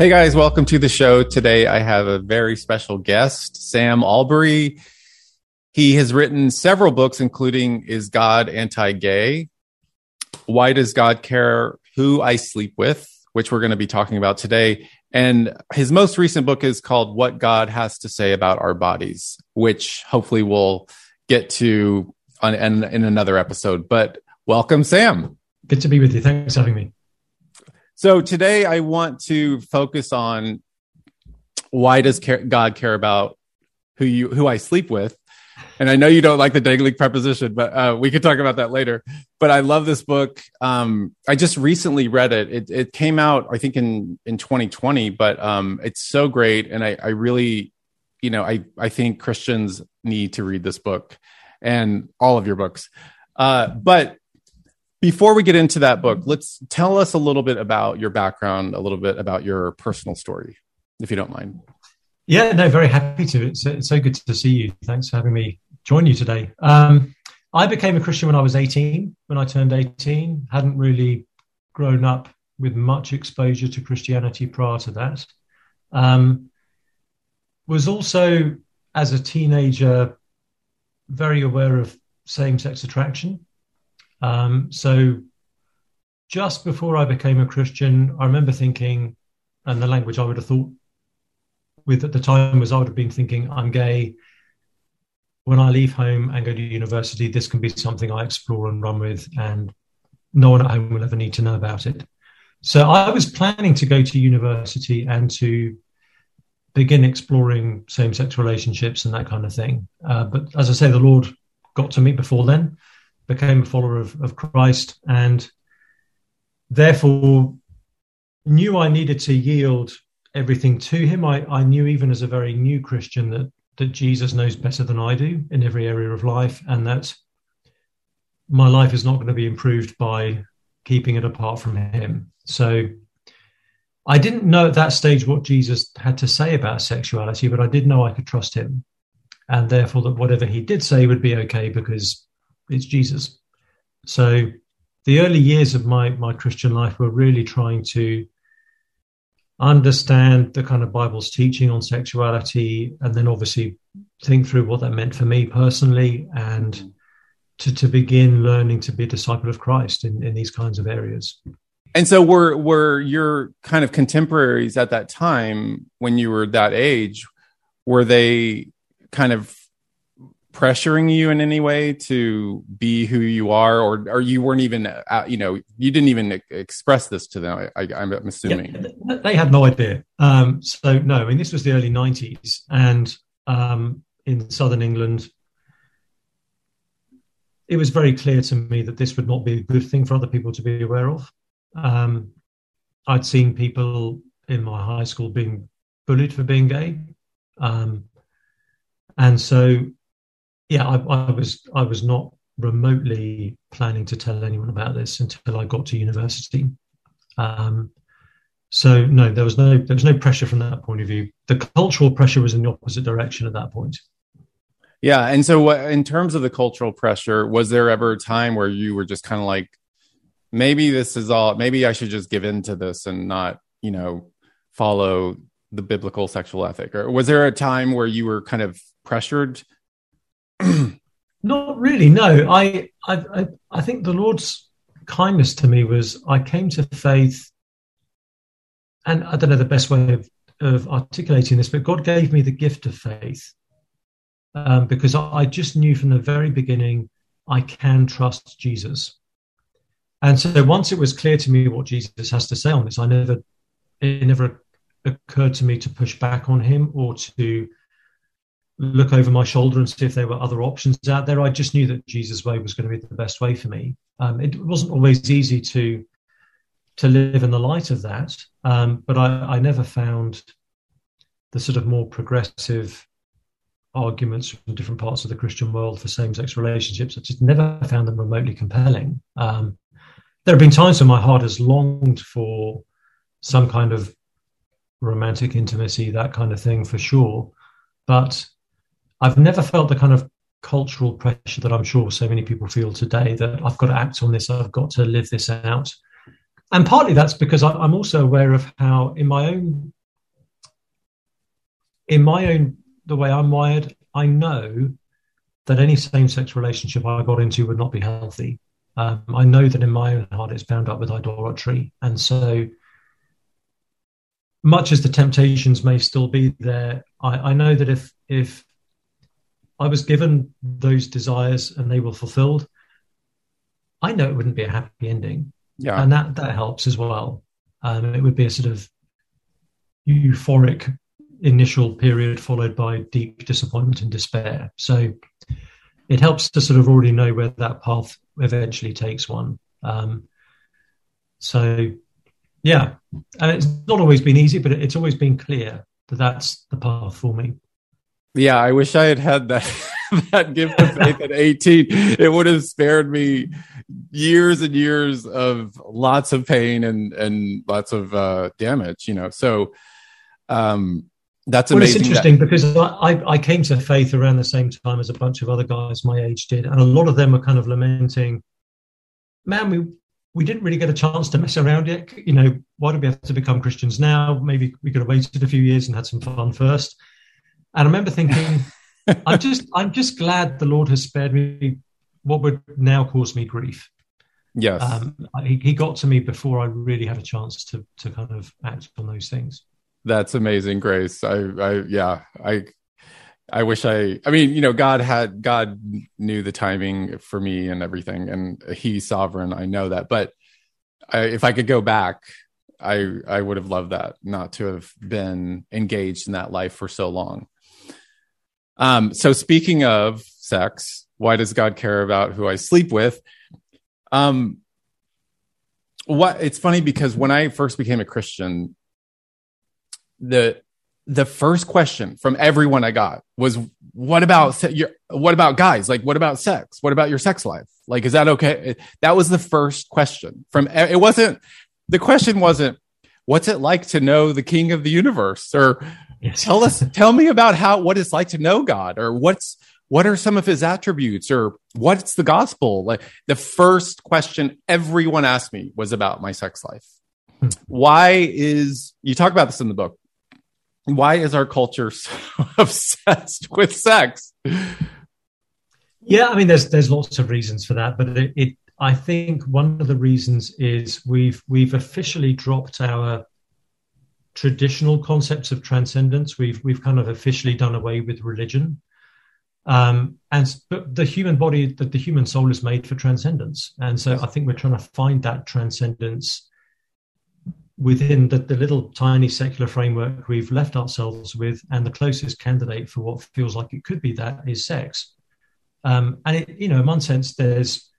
Hey guys, welcome to the show. Today I have a very special guest, Sam Allberry. He has written several books, including Is God Anti Gay? Why Does God Care Who I Sleep With? Which we're going to be talking about today. And his most recent book is called What God Has to Say About Our Bodies, which hopefully we'll get to on, in, in another episode. But welcome, Sam. Good to be with you. Thanks for having me. So today I want to focus on why does God care about who you who I sleep with? And I know you don't like the dangling preposition, but uh, we could talk about that later. But I love this book. Um, I just recently read it. it. It came out, I think, in in 2020, but um, it's so great, and I, I really, you know, I I think Christians need to read this book and all of your books. Uh, but before we get into that book, let's tell us a little bit about your background, a little bit about your personal story, if you don't mind. Yeah, no, very happy to. It's, it's so good to see you. Thanks for having me join you today. Um, I became a Christian when I was 18. When I turned 18, hadn't really grown up with much exposure to Christianity prior to that. Um, was also, as a teenager, very aware of same sex attraction. Um, so just before I became a Christian, I remember thinking, and the language I would have thought with at the time was I would have been thinking, I'm gay. When I leave home and go to university, this can be something I explore and run with, and no one at home will ever need to know about it. So I was planning to go to university and to begin exploring same sex relationships and that kind of thing. Uh, but as I say, the Lord got to me before then became a follower of, of Christ, and therefore knew I needed to yield everything to him. I, I knew even as a very new Christian that that Jesus knows better than I do in every area of life, and that my life is not going to be improved by keeping it apart from him. So I didn't know at that stage what Jesus had to say about sexuality, but I did know I could trust him. And therefore, that whatever he did say would be okay because it's Jesus. So the early years of my my Christian life were really trying to understand the kind of Bible's teaching on sexuality, and then obviously think through what that meant for me personally, and to to begin learning to be a disciple of Christ in, in these kinds of areas. And so were were your kind of contemporaries at that time when you were that age, were they kind of pressuring you in any way to be who you are or or you weren't even uh, you know you didn't even express this to them I, am assuming. Yeah, they had no idea. Um, so no i mean this was the early 90s and um, in southern england it was very clear to me that this would not be a good thing for other people to be aware of. Um, i'd seen people in my high school being bullied for being gay. Um, and so yeah, I, I, was I was not remotely planning to tell anyone about this until I got to university. Um, so no, there was no there was no pressure from that point of view. The cultural pressure was in the opposite direction at that point. Yeah, and so in terms of the cultural pressure, was there ever a time where you were just kind of like, maybe this is all, maybe I should just give in to this and not, you know, follow the biblical sexual ethic, or was there a time where you were kind of pressured Not really. No, I, I, I think the Lord's kindness to me was I came to faith, and I don't know the best way of, of articulating this, but God gave me the gift of faith um, because I, I just knew from the very beginning I can trust Jesus. And so once it was clear to me what Jesus has to say on this, I never, it never occurred to me to push back on him or to look over my shoulder and see if there were other options out there. I just knew that Jesus' way was going to be the best way for me. Um, it wasn't always easy to to live in the light of that, um, but I, I, never found the sort of more progressive arguments from different parts of the Christian world for same-sex relationships. I just never found them remotely compelling. Um, there have been times when my heart has longed for some kind of romantic intimacy, that kind of thing, for sure. But I've never felt the kind of cultural pressure that I'm sure so many people feel today that I've got to act on this, I've got to live this out. And partly that's because I'm also aware of how, in my own, in my own, the way I'm wired, I know that any same-sex relationship I got into would not be healthy. Um, I know that in my own heart it's bound up with idolatry, and so much as the temptations may still be there, I, I know that if if I was given those desires and they were fulfilled, I know it wouldn't be a happy ending. Yeah. And that, that helps as well. Um, it would be a sort of euphoric initial period followed by deep disappointment and despair. So it helps to sort of already know where that path eventually takes one. Um, so, yeah, and it's not always been easy, but it's always been clear that that's the path for me. Yeah, I wish I had had that that gift of faith at 18. It would have spared me years and years of lots of pain and and lots of uh, damage. You know, so um, that's amazing. Well, it's interesting that- because I, I came to faith around the same time as a bunch of other guys my age did, and a lot of them were kind of lamenting, "Man, we we didn't really get a chance to mess around yet. You know, why do we have to become Christians now? Maybe we could have waited a few years and had some fun first. And I remember thinking, I'm just I'm just glad the Lord has spared me what would now cause me grief. Yes, um, he, he got to me before I really had a chance to to kind of act on those things. That's amazing, Grace. I, I, yeah, I, I wish I. I mean, you know, God had God knew the timing for me and everything, and He's sovereign. I know that, but I, if I could go back, I, I would have loved that not to have been engaged in that life for so long. Um, so speaking of sex, why does God care about who I sleep with? Um, what it's funny because when I first became a Christian, the the first question from everyone I got was, "What about your? What about guys? Like, what about sex? What about your sex life? Like, is that okay?" That was the first question from. It wasn't. The question wasn't, "What's it like to know the King of the universe?" or Yes. tell us, tell me about how what it's like to know God, or what's what are some of His attributes, or what's the gospel? Like the first question everyone asked me was about my sex life. Hmm. Why is you talk about this in the book? Why is our culture so obsessed with sex? Yeah, I mean, there's there's lots of reasons for that, but it, it I think one of the reasons is we've we've officially dropped our traditional concepts of transcendence. We've we've kind of officially done away with religion, um, and but the human body, the, the human soul is made for transcendence, and so I think we're trying to find that transcendence within the, the little tiny secular framework we've left ourselves with, and the closest candidate for what feels like it could be that is sex. Um, and it, you know, in one sense, there's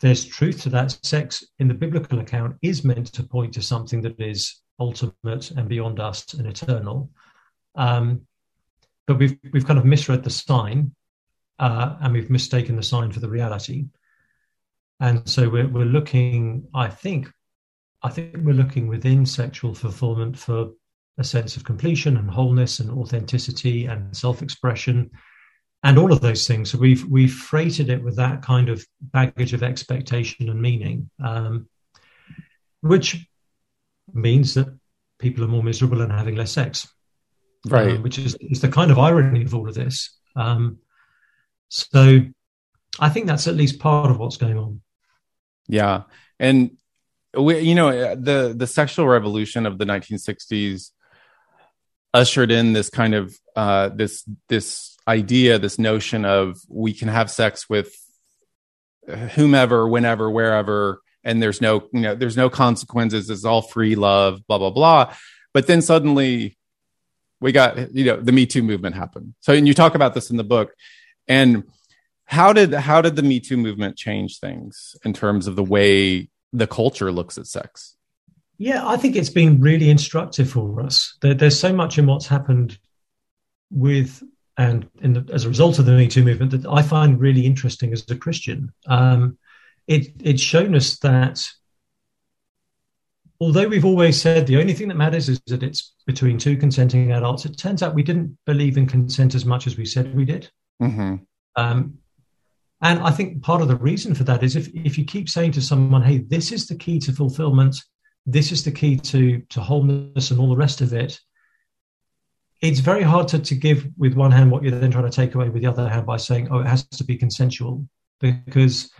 there's truth to that. Sex in the biblical account is meant to point to something that is ultimate and beyond us and eternal. Um, but we've we've kind of misread the sign, uh, and we've mistaken the sign for the reality. And so we're we're looking, I think, I think we're looking within sexual fulfillment for a sense of completion and wholeness and authenticity and self-expression and all of those things. So we've we've freighted it with that kind of baggage of expectation and meaning, um, which means that people are more miserable and having less sex. Right. Um, which is, is the kind of irony of all of this. Um, so I think that's at least part of what's going on. Yeah. And we, you know, the, the sexual revolution of the 1960s ushered in this kind of, uh, this, this idea, this notion of we can have sex with whomever, whenever, wherever, and there's no you know there's no consequences. It's all free love blah blah blah. But then suddenly we got you know the me too movement happened. So and you talk about this in the book. And how did how did the me too movement change things in terms of the way the culture looks at sex? Yeah, I think it's been really instructive for us. There, there's so much in what's happened with and the, as a result of the Me Too movement that I find really interesting as a Christian. Um, it, it's shown us that although we've always said the only thing that matters is that it's between two consenting adults, it turns out we didn't believe in consent as much as we said we did. Mm-hmm. Um, and I think part of the reason for that is if, if you keep saying to someone, hey, this is the key to fulfillment, this is the key to, to wholeness and all the rest of it, it's very hard to, to give with one hand what you're then trying to take away with the other hand by saying, oh, it has to be consensual. Because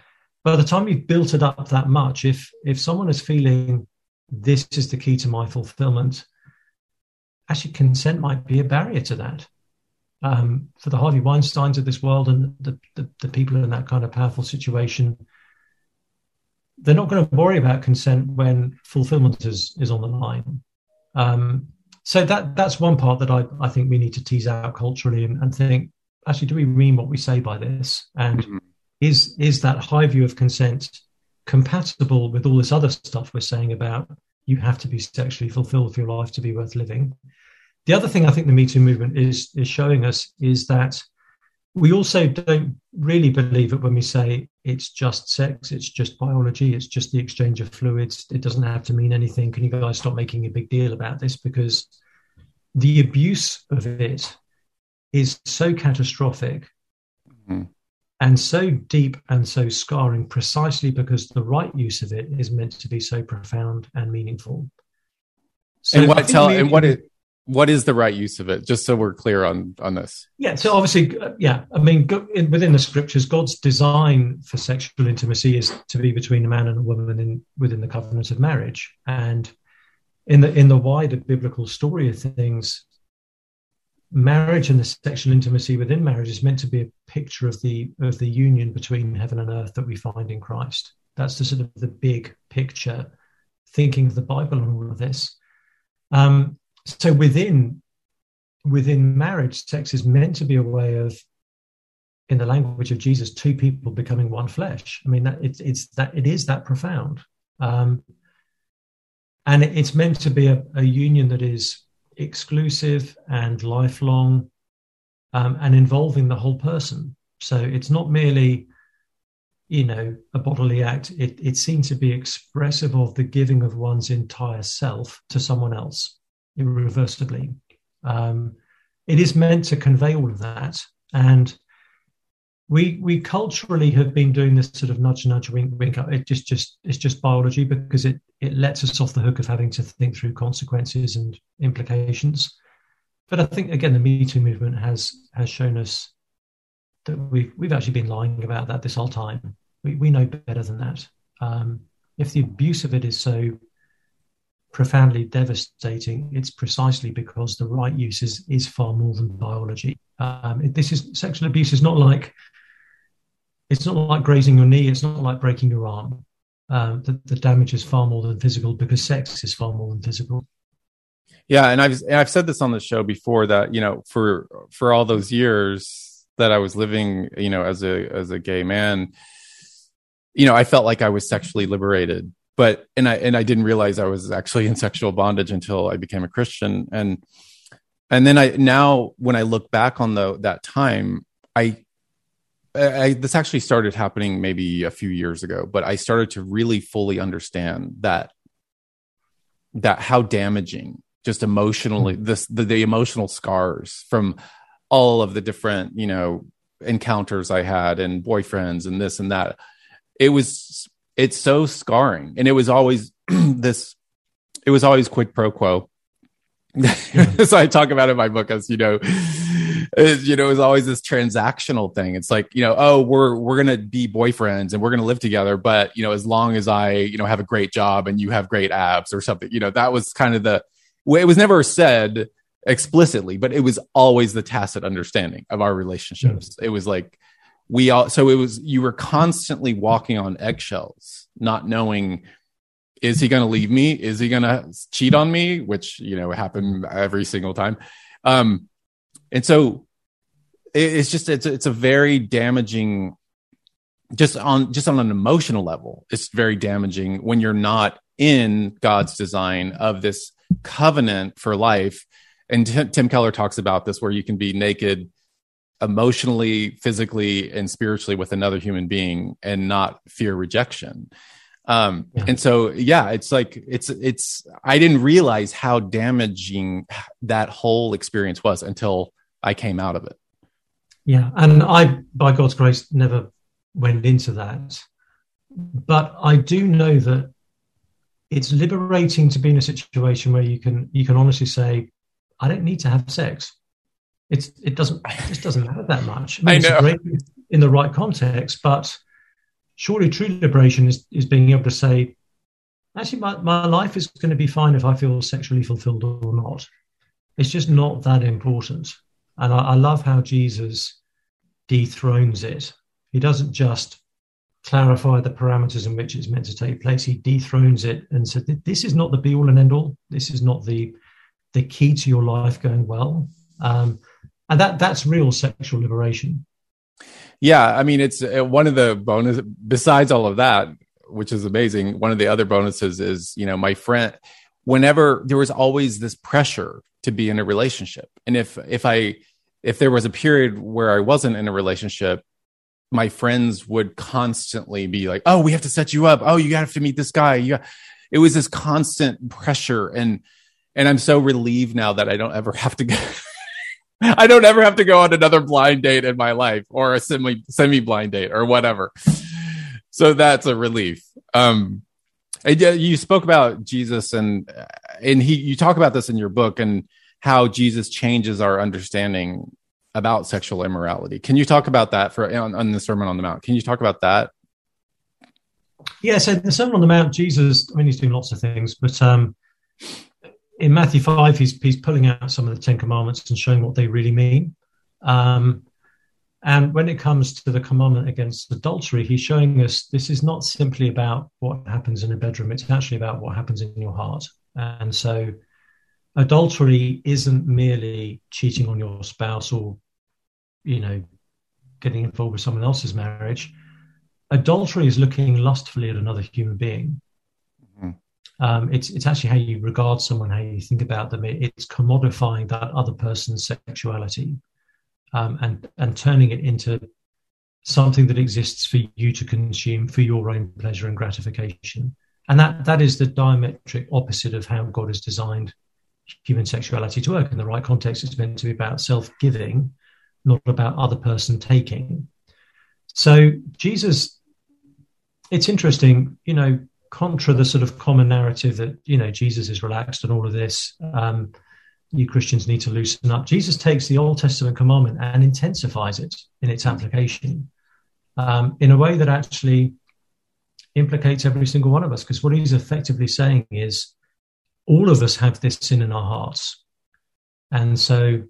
by the time you've built it up that much, if if someone is feeling this is the key to my fulfillment, actually consent might be a barrier to that. Um, for the Harvey Weinsteins of this world and the, the, the people in that kind of powerful situation, they're not going to worry about consent when fulfillment is, is on the line. Um, so that that's one part that I, I think we need to tease out culturally and, and think, actually, do we mean what we say by this? And mm-hmm. Is is that high view of consent compatible with all this other stuff we're saying about you have to be sexually fulfilled for your life to be worth living. The other thing I think the Me Too movement is is showing us is that we also don't really believe it when we say it's just sex, it's just biology, it's just the exchange of fluids. It doesn't have to mean anything. Can you guys stop making a big deal about this? Because the abuse of it is so catastrophic mm-hmm and so deep and so scarring precisely because the right use of it is meant to be so profound and meaningful. So and what tell and what is what is the right use of it? Just so we're clear on on this. Yeah. So obviously, uh, yeah. I mean, within the scriptures, God's design for sexual intimacy is to be between a man and a woman in within the covenant of marriage, and in the in the wider biblical story of things, marriage and the sexual intimacy within marriage is meant to be a picture of the of the union between heaven and earth that we find in Christ. That's the sort of the big picture, thinking of the Bible and all of this. Um, so within within marriage, sex is meant to be a way of, in the language of Jesus, two people becoming one flesh. I mean, that it's it's that it is that profound, um, and it's meant to be a, a union that is exclusive and lifelong um, and involving the whole person. So it's not merely, you know, a bodily act. It, it seems to be expressive of the giving of one's entire self to someone else irreversibly. Um, it is meant to convey all of that. And we we culturally have been doing this sort of nudge nudge wink wink it just just it's just biology because it it lets us off the hook of having to think through consequences and implications but i think again the me too movement has has shown us that we've we've actually been lying about that this whole time we, we know better than that um, if the abuse of it is so profoundly devastating it's precisely because the right use is is far more than biology um, this is sexual abuse is not like it's not like grazing your knee. It's not like breaking your arm. Um, the, the damage is far more than physical because sex is far more than physical. Yeah, and I've and I've said this on the show before that you know for for all those years that I was living you know as a as a gay man, you know I felt like I was sexually liberated, but and I and I didn't realize I was actually in sexual bondage until I became a Christian and and then I now when I look back on the that time I I, this actually started happening maybe a few years ago, but I started to really fully understand that that how damaging just emotionally mm-hmm. this the, the emotional scars from all of the different you know encounters I had and boyfriends and this and that. It was it's so scarring, and it was always this. It was always quid pro quo. so I talk about in my book as you know it, you know, it was always this transactional thing. It's like, you know, oh, we're we're gonna be boyfriends and we're gonna live together, but you know, as long as I, you know, have a great job and you have great abs or something, you know, that was kind of the it was never said explicitly, but it was always the tacit understanding of our relationships. Mm-hmm. It was like we all so it was you were constantly walking on eggshells, not knowing is he going to leave me? Is he going to cheat on me? Which you know happened every single time. Um, and so it's just it's it's a very damaging just on just on an emotional level it's very damaging when you're not in God's design of this covenant for life. And Tim, Tim Keller talks about this where you can be naked emotionally, physically, and spiritually with another human being and not fear rejection. Um, yeah. and so, yeah, it's like, it's, it's, I didn't realize how damaging that whole experience was until I came out of it. Yeah. And I, by God's grace, never went into that. But I do know that it's liberating to be in a situation where you can, you can honestly say, I don't need to have sex. It's, it doesn't, it just doesn't matter that much. I, mean, I know. Great in the right context, but surely true liberation is, is being able to say, actually, my, my life is going to be fine if I feel sexually fulfilled or not. It's just not that important. And I, I love how Jesus dethrones it. He doesn't just clarify the parameters in which it's meant to take place. He dethrones it and said, "This is not the be all and end all. This is not the the key to your life going well." Um, and that that's real sexual liberation. Yeah, I mean, it's uh, one of the bonus. Besides all of that, which is amazing, one of the other bonuses is you know my friend. Whenever there was always this pressure to be in a relationship, and if if I if there was a period where I wasn't in a relationship, my friends would constantly be like, "Oh, we have to set you up. Oh, you have to meet this guy." You it was this constant pressure, and and I'm so relieved now that I don't ever have to go. I don't ever have to go on another blind date in my life, or a semi semi blind date, or whatever. So that's a relief. Um, and you spoke about Jesus, and and he you talk about this in your book, and how Jesus changes our understanding about sexual immorality. Can you talk about that for on, on the Sermon on the Mount? Can you talk about that? Yeah, so the Sermon on the Mount, Jesus, I mean, he's doing lots of things, but um, in Matthew 5, he's, he's pulling out some of the Ten Commandments and showing what they really mean. Um, and when it comes to the commandment against adultery, he's showing us this is not simply about what happens in a bedroom, it's actually about what happens in your heart. And so adultery isn't merely cheating on your spouse or you know getting involved with someone else's marriage adultery is looking lustfully at another human being mm-hmm. um, it's it's actually how you regard someone how you think about them it, it's commodifying that other person's sexuality um, and and turning it into something that exists for you to consume for your own pleasure and gratification and that that is the diametric opposite of how god has designed human sexuality to work in the right context. It's meant to be about self giving, not about other person taking. So, Jesus, it's interesting, you know, contra the sort of common narrative that, you know, Jesus is relaxed and all of this. Um, you Christians need to loosen up. Jesus takes the Old Testament commandment and intensifies it in its application um, in a way that actually implicates every single one of us. Because what he's effectively saying is, all of us have this sin in our hearts. And so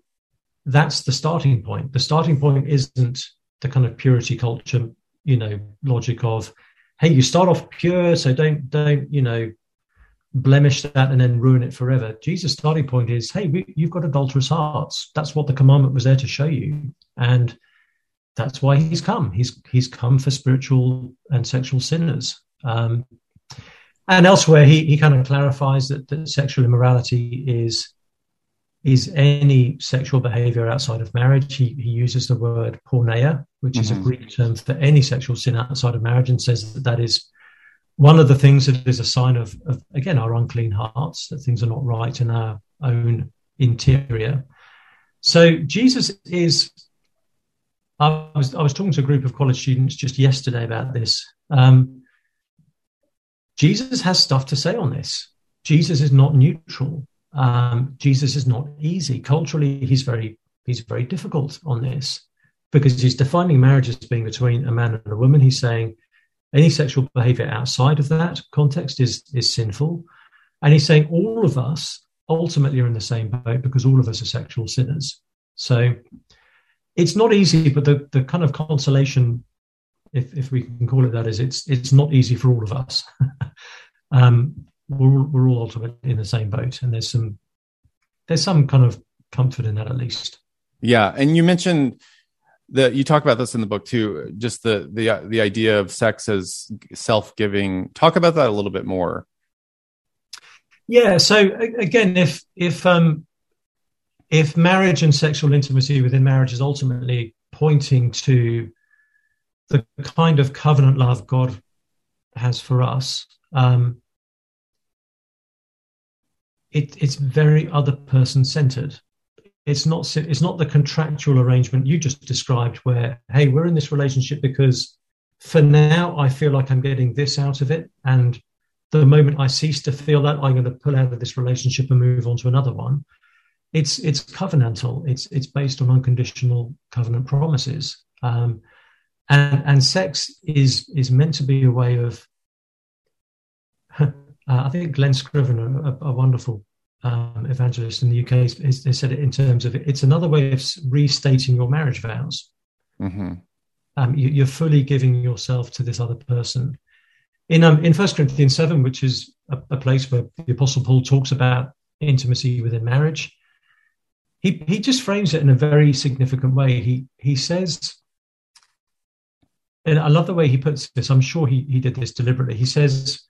that's the starting point. The starting point isn't the kind of purity culture, you know, logic of, hey, you start off pure, so don't, don't, you know, blemish that and then ruin it forever. Jesus' starting point is, hey, we, you've got adulterous hearts. That's what the commandment was there to show you. And that's why he's come. He's he's come for spiritual and sexual sinners. Um, and elsewhere, he, he kind of clarifies that, that sexual immorality is is any sexual behavior outside of marriage. He, he uses the word porneia, which mm-hmm. is a mm-hmm. Greek term for any sexual sin outside of marriage, and says that that is one of the things that is a sign of, of again, our unclean hearts, that things are not right in our own interior. So Jesus is. I was I was talking to a group of college students just yesterday about this. Um, Jesus has stuff to say on this. Jesus is not neutral. Um, Jesus is not easy. Culturally, he's very he's very difficult on this because he's defining marriage as being between a man and a woman. He's saying any sexual behavior outside of that context is is sinful, and he's saying all of us ultimately are in the same boat because all of us are sexual sinners. So it's not easy, but the the kind of consolation if if we can call it that, is it's it's not easy for all of us. um, we're we're all ultimately in the same boat, and there's some there's some kind of comfort in that at least. Yeah, and you mentioned that you talk about this in the book too. Just the the the idea of sex as self giving. Talk about that a little bit more. Yeah. So again, if if um, if marriage and sexual intimacy within marriage is ultimately pointing to the kind of covenant love God has for us, um, it, it's very other person centered. It's not it's not the contractual arrangement you just described, where hey, we're in this relationship because for now I feel like I'm getting this out of it, and the moment I cease to feel that, I'm going to pull out of this relationship and move on to another one. It's it's covenantal. It's it's based on unconditional covenant promises. Um, and and sex is is meant to be a way of uh, I think Glen Scrivener, a, a wonderful um, evangelist in the UK, has, said it in terms of it's another way of restating your marriage vows. Mm-hmm. Um, you, are fully giving yourself to this other person. In um, in First Corinthians seven, which is a, a, place where the Apostle Paul talks about intimacy within marriage, he he just frames it in a very significant way. He he says and I love the way he puts this. I'm sure he, he did this deliberately. He says,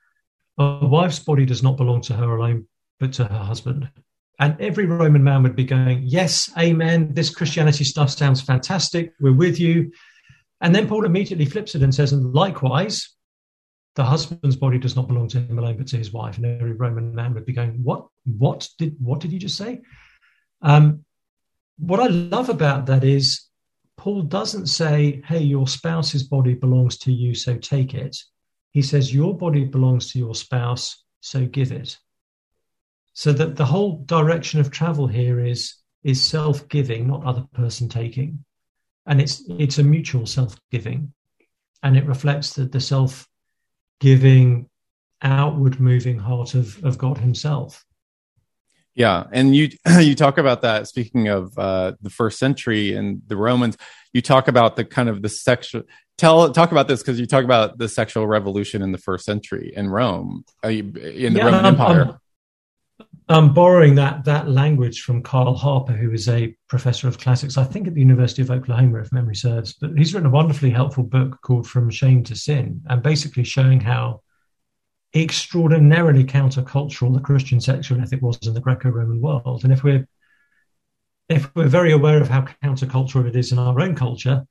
A wife's body does not belong to her alone, but to her husband. And every Roman man would be going, Yes, amen. This Christianity stuff sounds fantastic. We're with you. And then Paul immediately flips it and says, And likewise, the husband's body does not belong to him alone, but to his wife. And every Roman man would be going, What? What did what did you just say? Um, what I love about that is Paul doesn't say, hey, your spouse's body belongs to you, so take it. He says, your body belongs to your spouse, so give it. So that the whole direction of travel here is, is self giving, not other person taking. And it's, it's a mutual self giving. And it reflects the, the self giving, outward moving heart of, of God Himself. Yeah, and you you talk about that. Speaking of uh, the first century and the Romans, you talk about the kind of the sexual. Tell talk about this because you talk about the sexual revolution in the first century in Rome, uh, in the yeah, Roman I'm, Empire. I'm, I'm, borrowing that that language from Kyle Harper, who is a professor of classics, I think at the University of Oklahoma, if memory serves. But he's written a wonderfully helpful book called From Shame to Sin, and basically showing how extraordinarily countercultural the Christian sexual ethic was in the Greco-Roman world. And if we're if we're very aware of how countercultural it is in our own culture,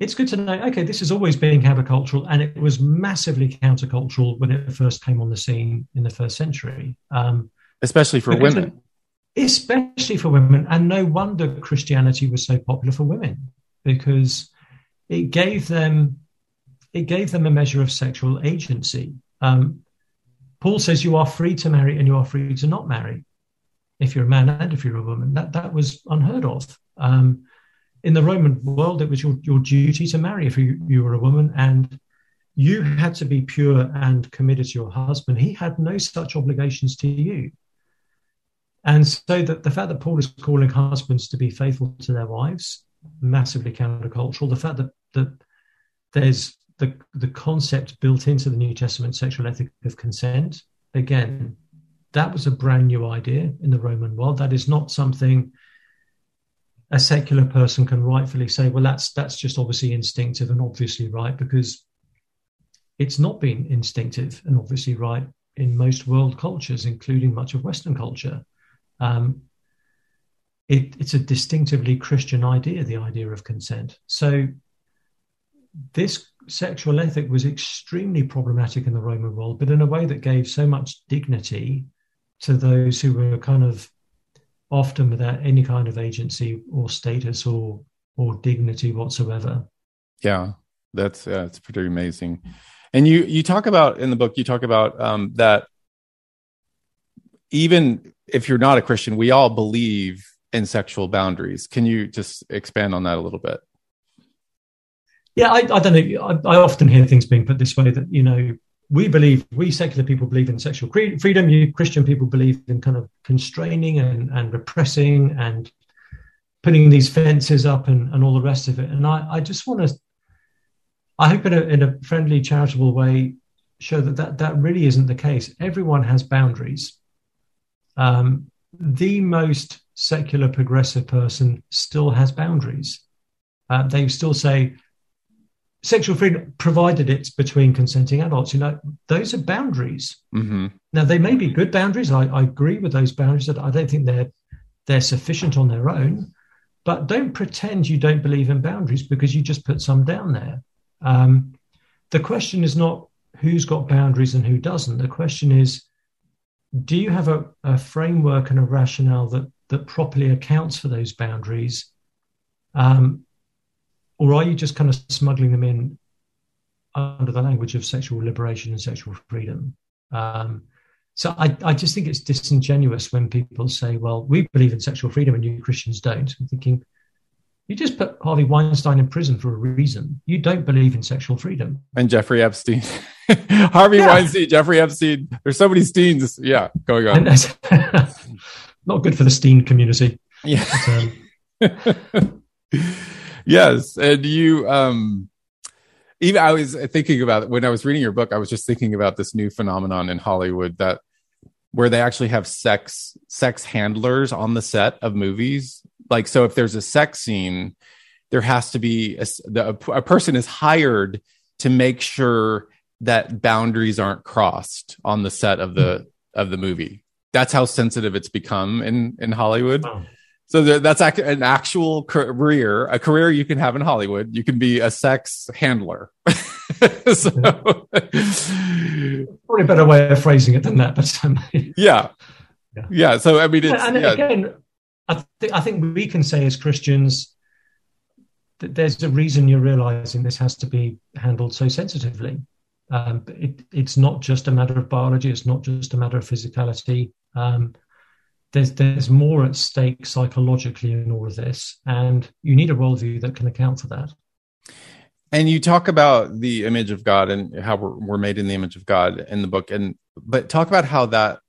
it's good to know, okay, this is always being countercultural, and it was massively countercultural when it first came on the scene in the first century. Um, especially for women. Especially for women. And no wonder Christianity was so popular for women, because it gave them it gave them a measure of sexual agency. Um, Paul says you are free to marry and you are free to not marry if you're a man and if you're a woman. That that was unheard of. Um, in the Roman world, it was your, your duty to marry if you, you were a woman, and you had to be pure and committed to your husband. He had no such obligations to you. And so that the fact that Paul is calling husbands to be faithful to their wives, massively countercultural. The fact that that there's the, the concept built into the New Testament sexual ethic of consent, again, that was a brand new idea in the Roman world. That is not something a secular person can rightfully say, well, that's that's just obviously instinctive and obviously right, because it's not been instinctive and obviously right in most world cultures, including much of Western culture. Um, it, it's a distinctively Christian idea, the idea of consent. So this sexual ethic was extremely problematic in the Roman world, but in a way that gave so much dignity to those who were kind of often without any kind of agency or status or or dignity whatsoever. Yeah, that's uh, it's pretty amazing. And you you talk about in the book you talk about um, that even if you're not a Christian, we all believe in sexual boundaries. Can you just expand on that a little bit? Yeah, I, I don't know. I, I, often hear things being put this way that you know we believe we secular people believe in sexual freedom. You Christian people believe in kind of constraining and, and repressing and putting these fences up and, and all the rest of it. And I, I just want to, I hope in a, in a friendly, charitable way, show that, that that really isn't the case. Everyone has boundaries. Um, the most secular progressive person still has boundaries. Uh, they still say, sexual freedom, provided it's between consenting adults, you know, those are boundaries. Mm-hmm. Now they may be good boundaries. I, I agree with those boundaries. That I don't think they're they're sufficient on their own. But don't pretend you don't believe in boundaries because you just put some down there. Um, the question is not who's got boundaries and who doesn't. The question is, do you have a, a framework and a rationale that that properly accounts for those boundaries, um, or are you just kind of smuggling them in under the language of sexual liberation and sexual freedom? Um, so I, I just think it's disingenuous when people say, well, we believe in sexual freedom and you Christians don't. I'm thinking, you just put Harvey Weinstein in prison for a reason. You don't believe in sexual freedom. And Jeffrey Epstein. Harvey yeah. Weinstein, Jeffrey Epstein. There's so many Steens. Yeah, going on. Not good for the Steen community. Yeah. But, um... yes. And you, um, even I was thinking about when I was reading your book, I was just thinking about this new phenomenon in Hollywood that where they actually have sex sex handlers on the set of movies. Like, so if there's a sex scene, there has to be a, the, a person is hired to make sure that boundaries aren't crossed on the set of the mm. of the movie. That's how sensitive it's become in in Hollywood. Oh. So that's an actual career, a career you can have in Hollywood. You can be a sex handler. so, Probably a better way of phrasing it than that, but um, yeah. yeah, yeah. So I mean, and yeah. again, I think I think we can say as Christians that there's a reason you're realizing this has to be handled so sensitively. Um, it, it's not just a matter of biology. It's not just a matter of physicality. Um, there's there's more at stake psychologically in all of this, and you need a worldview that can account for that. And you talk about the image of God and how we're, we're made in the image of God in the book, and but talk about how that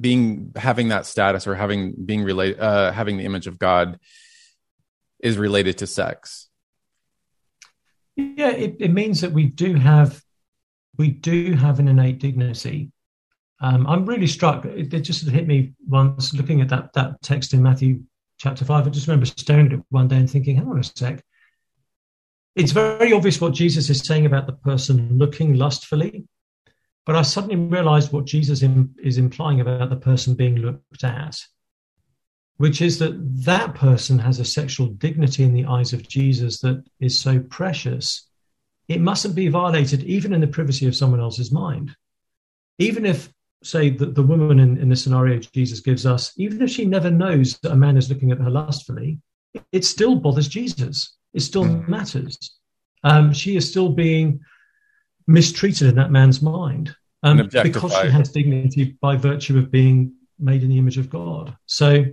being having that status or having being related uh, having the image of God is related to sex. Yeah, it, it means that we do have we do have an innate dignity um, I'm really struck. It, it, just hit me once looking at that that text in Matthew chapter five. I just remember staring at it one day and thinking, "Hang on a sec." It's very obvious what Jesus is saying about the person looking lustfully, but I suddenly realized what Jesus in, is implying about the person being looked at, which is that that person has a sexual dignity in the eyes of Jesus that is so precious, it mustn't be violated even in the privacy of someone else's mind. Even if say that the woman in, in the scenario Jesus gives us, even if she never knows that a man is looking at her lustfully, it still bothers Jesus. It still mm-hmm. matters. Um, she is still being mistreated in that man's mind um, because she has dignity by virtue of being made in the image of God. So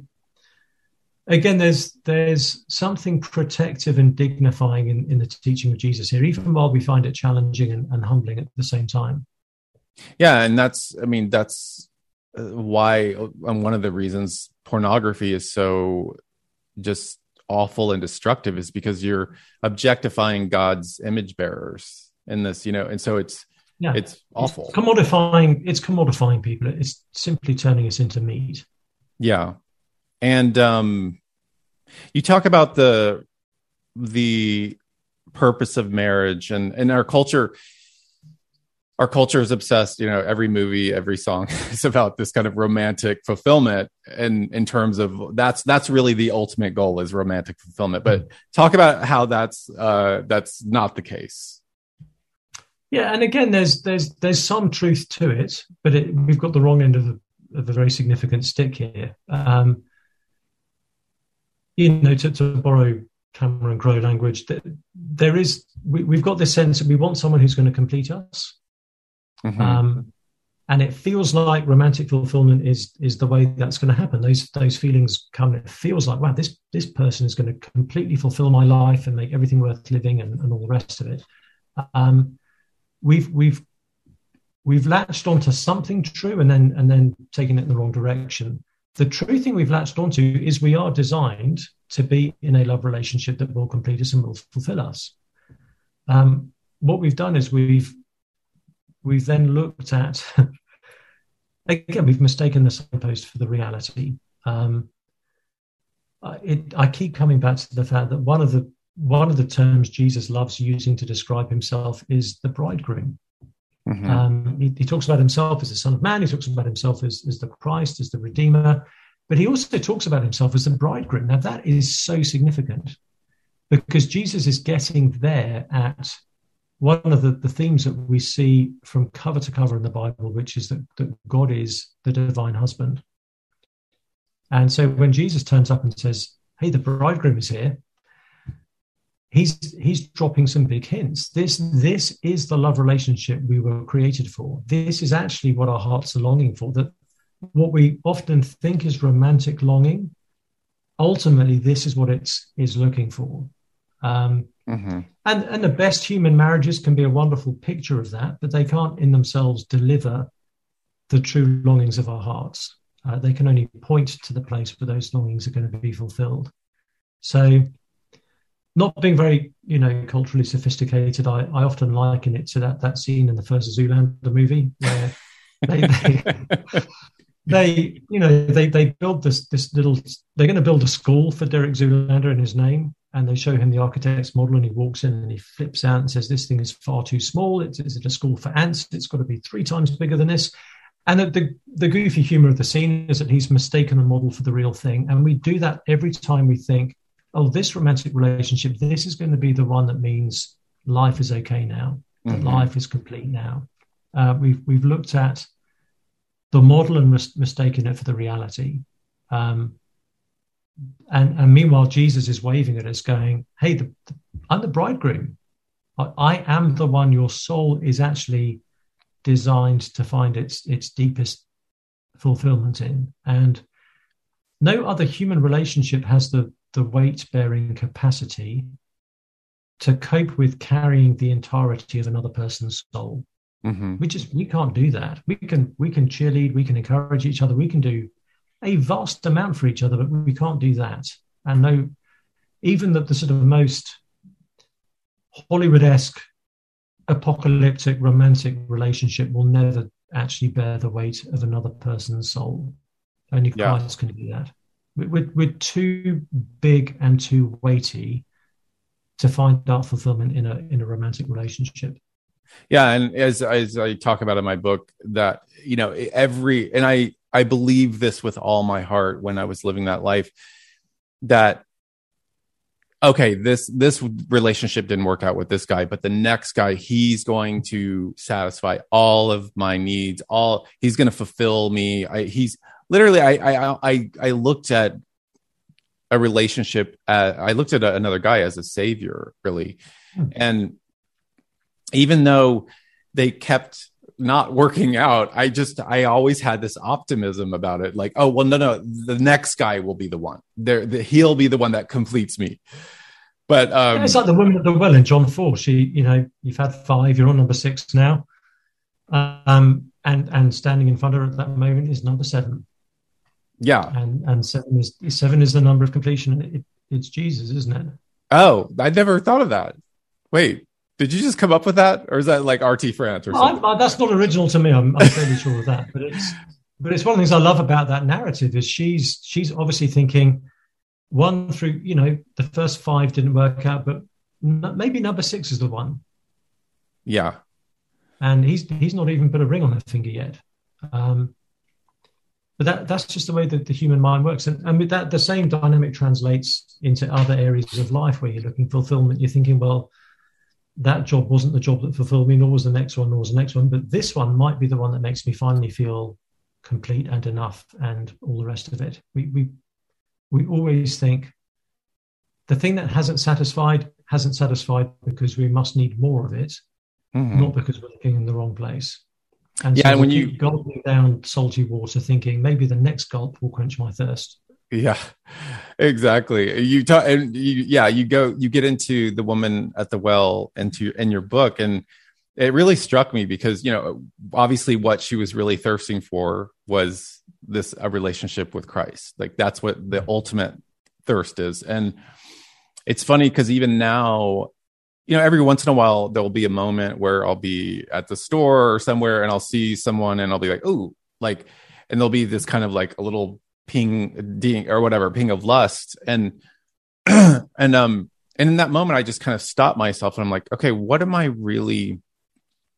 again, there's there's something protective and dignifying in, in the teaching of Jesus here, even while we find it challenging and, and humbling at the same time. Yeah, and that's I mean that's uh, why and one of the reasons pornography is so just awful and destructive is because you're objectifying God's image bearers in this, you know, and so it's yeah, it's awful. It's commodifying it's commodifying people. It's simply turning us into meat. Yeah. And um you talk about the the purpose of marriage and in our culture our culture is obsessed you know every movie every song is about this kind of romantic fulfillment and in terms of that's that's really the ultimate goal is romantic fulfillment. But talk about how that's uh that's not the case. Yeah and again there's there's there's some truth to it but it, we've got the wrong end of the of a very significant stick here. Um you know to, to borrow cameron crowe language that there is we, we've got this sense that we want someone who's going to complete us Mm-hmm. Um, and it feels like romantic fulfillment is is the way that's going to happen. Those those feelings come. It feels like wow, this this person is going to completely fulfill my life and make everything worth living and, and all the rest of it. Um, we've we've we've latched onto something true and then and then taken it in the wrong direction. The true thing we've latched onto is we are designed to be in a love relationship that will complete us and will fulfill us. Um, what we've done is we've we've then looked at again we've mistaken the signpost for the reality um, it, i keep coming back to the fact that one of the one of the terms Jesus loves using to describe himself is the bridegroom. Mm-hmm. Um, he, he, talks about himself as the Son of Man. He talks about himself as, as the Christ, as the Redeemer. But he also talks about himself as the bridegroom. Now, that is so significant because Jesus is getting there at one of the, the themes that we see from cover to cover in the Bible, which is that, that God is the divine husband. And so when Jesus turns up and says, Hey, the bridegroom is here, he's he's dropping some big hints. This this is the love relationship we were created for. This is actually what our hearts are longing for. That what we often think is romantic longing, ultimately this is what it's is looking for. Um, mm-hmm. And and the best human marriages can be a wonderful picture of that, but they can't in themselves deliver the true longings of our hearts. Uh, they can only point to the place where those longings are going to be fulfilled. So not being very, you know, culturally sophisticated, I, I often liken it to that that scene in the first Zoolander movie where they, they, they, you know, they they build this this little. They're going to build a school for Derek Zoolander in his name, and they show him the architect's model, and he walks in and he flips out and says, "This thing is far too small. It's, it's a school for ants. It's got to be three times bigger than this." And the, the, the goofy humor of the scene is that he's mistaken the model for the real thing, and we do that every time we think oh, this romantic relationship, this is going to be the one that means life is okay now, mm-hmm. life is complete now. Uh, we've we've looked at the model and mis- mistaken it for the reality. Um, and, and meanwhile, Jesus is waving at us, going, "Hey, the, the, I'm the bridegroom. I, I am the one your soul is actually designed to find its its deepest fulfillment in." And no other human relationship has the the weight bearing capacity to cope with carrying the entirety of another person's soul. Mm-hmm. We just we can't do that. We can we can cheerlead, we can encourage each other, we can do a vast amount for each other, but we can't do that. And no, even that the sort of most Hollywood-esque, apocalyptic, romantic relationship will never actually bear the weight of another person's soul. Only yeah. Christ can do that we're, we're too big and too weighty to find our fulfillment in a in a romantic relationship. Yeah, and as as I talk about in my book, that you know every and I I believe this with all my heart when I was living that life that okay this this relationship didn't work out with this guy but the next guy he's going to satisfy all of my needs all he's going to fulfill me I, he's literally I, I i i looked at a relationship at, i looked at a, another guy as a savior really. Hmm. and even though they kept not working out i just i always had this optimism about it. Like oh well no no the next guy will be the one. There the, he'll be the one that completes me. But um, yeah, it's like the woman at the well in john 4 she you know you've had five you're on number six now. Um and and standing in front of her at that moment is number seven yeah, and and seven is seven is the number of completion. It, it's Jesus, isn't it? Oh, I never thought of that. Wait, did you just come up with that, or is that like RT France or something? I, I, that's not original to me. I'm, I'm fairly sure of that. But it's but it's one of the things I love about that narrative is she's she's obviously thinking one through you know the first five didn't work out, but maybe number six is the one. Yeah, and he's he's not even put a ring on her finger yet. Um, but that, that's just the way that the human mind works. And, and with that, the same dynamic translates into other areas of life where you're looking fulfillment. You're thinking, well, that job wasn't the job that fulfilled me, nor was the next one, nor was the next one. But this one might be the one that makes me finally feel complete and enough and all the rest of it. We, we, we always think the thing that hasn't satisfied hasn't satisfied because we must need more of it, mm-hmm. not because we're looking in the wrong place. And yeah, so and when you gulping down salty water, thinking maybe the next gulp will quench my thirst. Yeah, exactly. You talk, and you, yeah, you go, you get into the woman at the well into in your book, and it really struck me because you know, obviously, what she was really thirsting for was this a relationship with Christ. Like that's what the mm-hmm. ultimate thirst is, and it's funny because even now you know, every once in a while there'll be a moment where I'll be at the store or somewhere and I'll see someone and I'll be like, oh, like, and there'll be this kind of like a little ping, ding, or whatever, ping of lust, and and um, and in that moment, I just kind of stop myself and I'm like, okay, what am I really?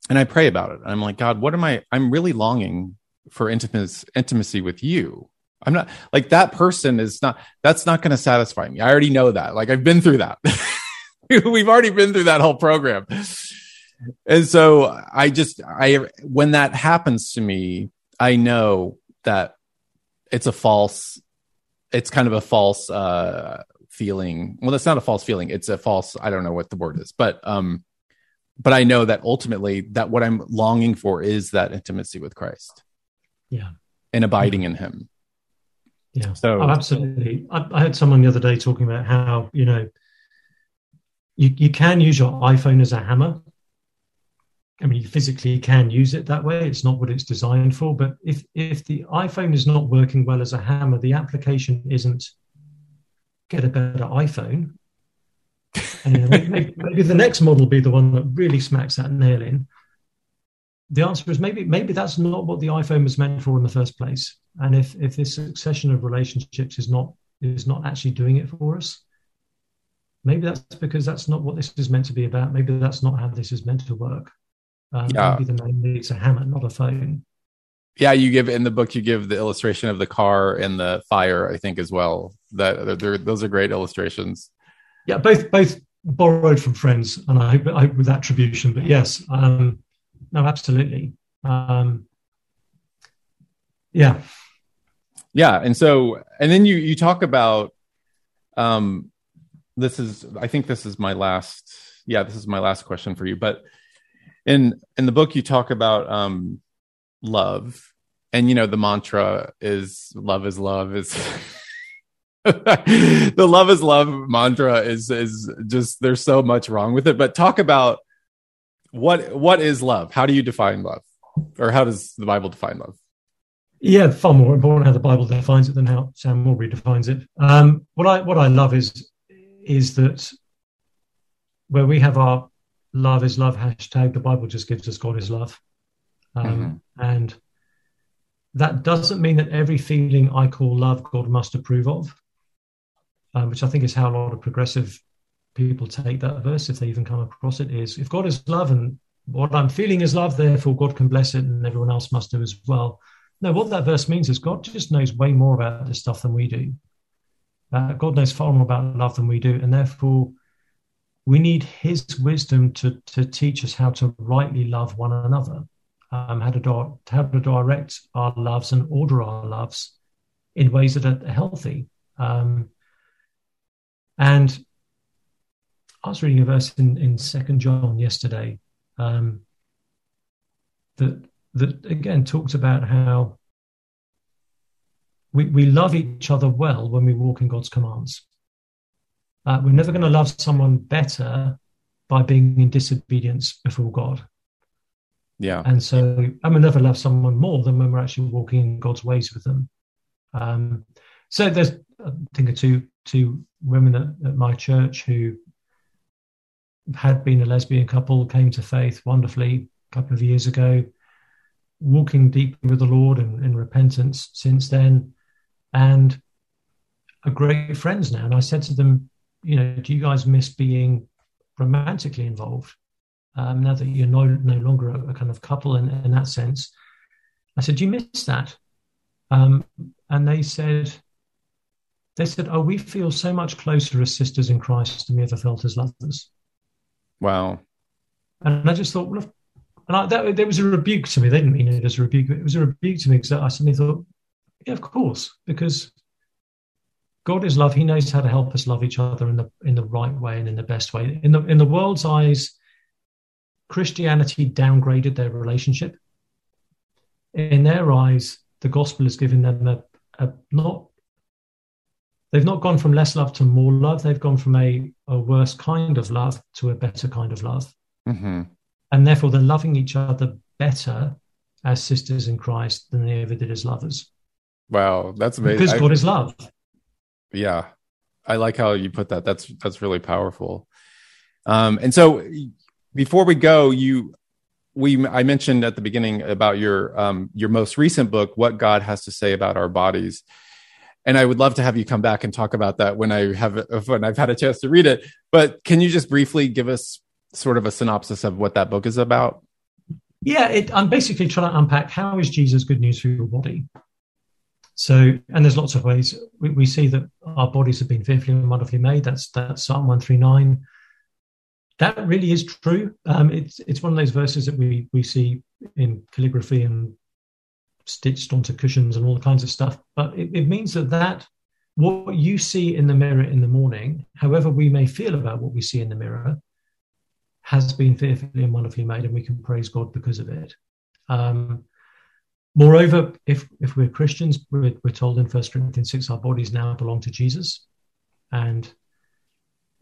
And I pray about it. I'm like, God, what am I? I'm really longing for intimacy, intimacy with you. I'm not like that person is not, that's not going to satisfy me. I already know that. Like I've been through that. We've already been through that whole program. And so I just, I, when that happens to me, I know that it's a false, it's kind of a false, uh, feeling. Well, that's not a false feeling. It's a false, I don't know what the word is, but, um, but I know that ultimately that what I'm longing for is that intimacy with Christ. Yeah. And abiding in him. Yeah. So oh, absolutely. I, I heard someone the other day talking about how, you know, you, you can use your iPhone as a hammer. I mean, you physically can use it that way. It's not what it's designed for. But if if the iPhone is not working well as a hammer, the application isn't get a better iPhone. And maybe, maybe the next model be the one that really smacks that nail in. The answer is maybe maybe that's not what the iPhone was meant for in the first place. And if if this succession of relationships is not is not actually doing it for us, maybe that's because that's not what this is meant to be about. Maybe that's not how this is meant to work. Um, yeah. Maybe the main needs a hammer, not a phone. Yeah, you give in the book. You give the illustration of the car and the fire. I think as well. That those are great illustrations. Yeah, both both borrowed from friends, and I hope, I hope with attribution. But yes, um, no, absolutely. Um, yeah, yeah, and so and then you you talk about um, this is I think this is my last yeah this is my last question for you, but in in the book you talk about um, love, and you know the mantra is love is love is. the love is love mantra is is just there's so much wrong with it but talk about what what is love? How do you define love? Or how does the bible define love? Yeah far more important how the bible defines it than how sam Allberry defines it. Um, what i what i love is is that where we have our love is love hashtag the bible just gives us god is love um, mm-hmm. and that doesn't mean that every feeling i call love god must approve of um, which I think is how a lot of progressive people take that verse, if they even come across it, is if God is love and what I'm feeling is love, therefore God can bless it and everyone else must do as well. No, what that verse means is God just knows way more about this stuff than we do. Uh, God knows far more about love than we do, and therefore we need His wisdom to to teach us how to rightly love one another, um, how to how to direct our loves and order our loves in ways that are healthy. Um, and I was reading a verse in, in Second John yesterday um, that that again talks about how we, we love each other well when we walk in God's commands. Uh, we're never going to love someone better by being in disobedience before God. Yeah. And so I will never love someone more than when we're actually walking in God's ways with them. Um, so there's, I think, two two women at, at my church who had been a lesbian couple, came to faith wonderfully a couple of years ago, walking deeply with the Lord and in repentance since then, and are great friends now. And I said to them, you know, do you guys miss being romantically involved um, now that you're no, no longer a, a kind of couple in, in, that sense? I said, do you miss that? Um, and they said, they said, "Oh, we feel so much closer as sisters in Christ than we ever felt as lovers." Wow! And I just thought, well, and I, that there was a rebuke to me. They didn't mean it as a rebuke. It was a rebuke to me because I suddenly thought, yeah, of course, because God is love. He knows how to help us love each other in the in the right way and in the best way. In the in the world's eyes, Christianity downgraded their relationship. In their eyes, the gospel has given them a, a not they've not gone from less love to more love. They've gone from a, a worse kind of love to a better kind of love. Mm-hmm. And therefore, they're loving each other better as sisters in Christ than they ever did as lovers. Wow, that's amazing. Because God I, is love. Yeah, I like how you put that. That's that's really powerful. Um, and so, before we go, you we I mentioned at the beginning about your um, your most recent book, "What God Has to Say About Our Bodies." and I would love to have you come back and talk about that when I have when I've had a chance to read it. But can you just briefly give us sort of a synopsis of what that book is about? Yeah, it, I'm basically trying to unpack how is Jesus good news for your body. So, and there's lots of ways we, we see that our bodies have been fearfully and wonderfully made. That's that's Psalm 139. That really is true. Um, it's it's one of those verses that we we see in calligraphy and stitched onto cushions and all the kinds of stuff. But it, it means that that what you see in the mirror in the morning, however we may feel about what we see in the mirror, has been fearfully and wonderfully made, and we can praise God because of it. Um, moreover, if if we're Christians, we're, we're told in First Corinthians six, our bodies now belong to Jesus, and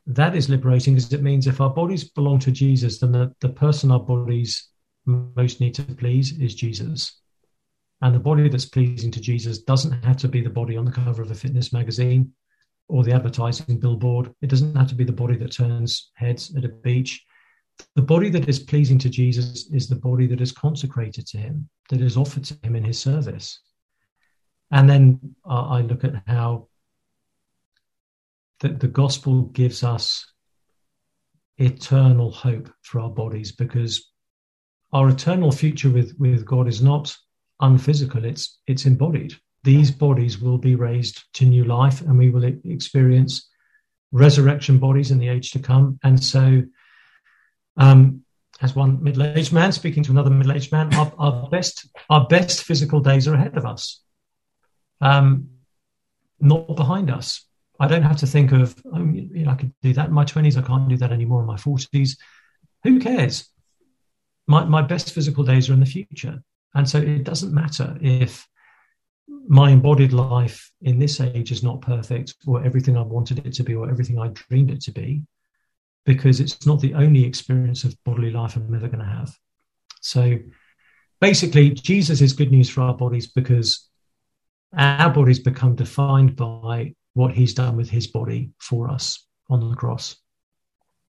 that is liberating because it means if our bodies belong to Jesus, then the, the person our bodies most need to please is Jesus. And the body that's pleasing to Jesus doesn't have to be the body on the cover of a fitness magazine or the advertising billboard. It doesn't have to be the body that turns heads at a beach. The body that is pleasing to Jesus is the body that is consecrated to him, that is offered to him in his service. And then uh, I look at how the, the gospel gives us eternal hope for our bodies because our eternal future with, with God is not unphysical, it's it's embodied. These bodies will be raised to new life, and we will experience resurrection bodies in the age to come. And so, um, as one middle-aged man speaking to another middle-aged man, our, our best our best physical days are ahead of us, um, not behind us. I don't have to think of, oh, you know, I could do that in my 20s. I can't do that anymore in my 40s. Who cares? My, my best physical days are in the future. And so it doesn't matter if my embodied life in this age is not perfect or everything I wanted it to be or everything I dreamed it to be, because it's not the only experience of bodily life I'm ever going to have. So basically, Jesus is good news for our bodies because our bodies become defined by what he's done with his body for us on the cross.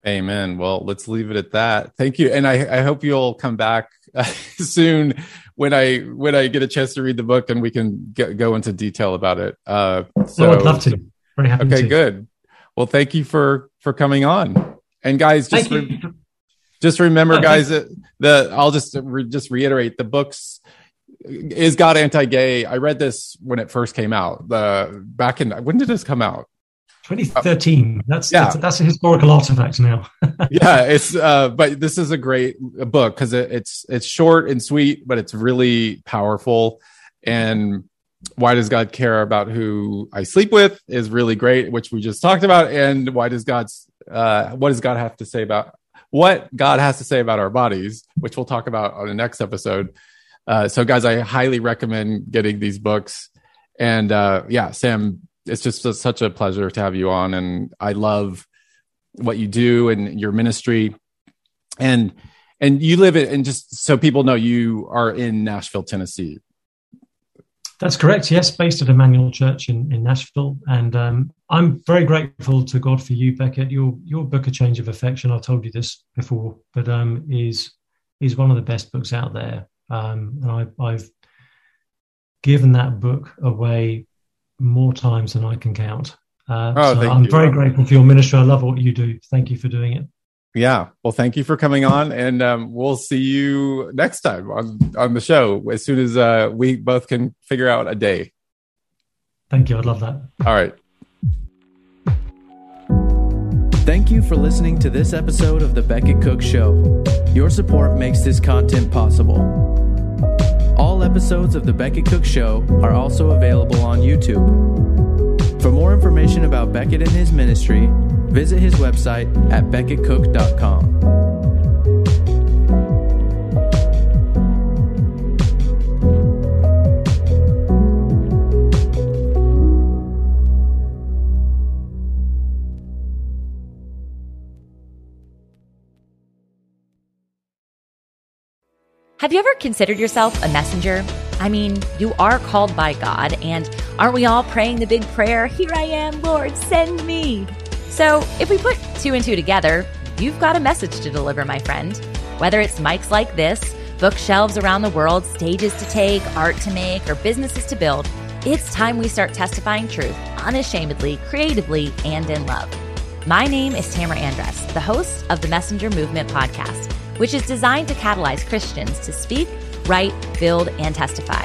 Amen. Well, let's leave it at that. Thank you, and I, I hope you'll come back uh, soon when I when I get a chance to read the book and we can get, go into detail about it. Uh, so oh, I'd love to. Very happy. Okay, to. good. Well, thank you for for coming on. And guys, just re- just remember, guys, that the I'll just re- just reiterate the books is God anti-gay. I read this when it first came out. The back in when did this come out? 2013. That's, yeah. that's, that's a historical artifact now. yeah, it's uh, but this is a great book because it, it's it's short and sweet, but it's really powerful. And why does God care about who I sleep with is really great, which we just talked about. And why does God's uh, what does God have to say about what God has to say about our bodies, which we'll talk about on the next episode. Uh, so, guys, I highly recommend getting these books. And uh, yeah, Sam, it's just a, such a pleasure to have you on, and I love what you do and your ministry, and and you live it. And just so people know, you are in Nashville, Tennessee. That's correct. Yes, based at Immanuel Church in, in Nashville, and um, I'm very grateful to God for you, Becket. Your your book, A Change of Affection. I've told you this before, but um, is is one of the best books out there. Um, and I, I've given that book away more times than I can count. Uh, oh, so I'm you. very grateful for your ministry. I love what you do. Thank you for doing it. Yeah. Well, thank you for coming on, and um, we'll see you next time on on the show as soon as uh, we both can figure out a day. Thank you. I'd love that. All right. Thank you for listening to this episode of the Becket Cook Show. Your support makes this content possible. All episodes of The Becket Cook Show are also available on YouTube. For more information about Becket and his ministry, visit his website at becketcook.com. Have you ever considered yourself a messenger? I mean, you are called by God, and aren't we all praying the big prayer, Here I am, Lord, send me? So if we put two and two together, you've got a message to deliver, my friend. Whether it's mics like this, bookshelves around the world, stages to take, art to make, or businesses to build, It's time we start testifying truth unashamedly, creatively, and in love. My name is Tamara Andress, the host of the Messenger Movement podcast, which is designed to catalyze Christians to speak, write, build, and testify.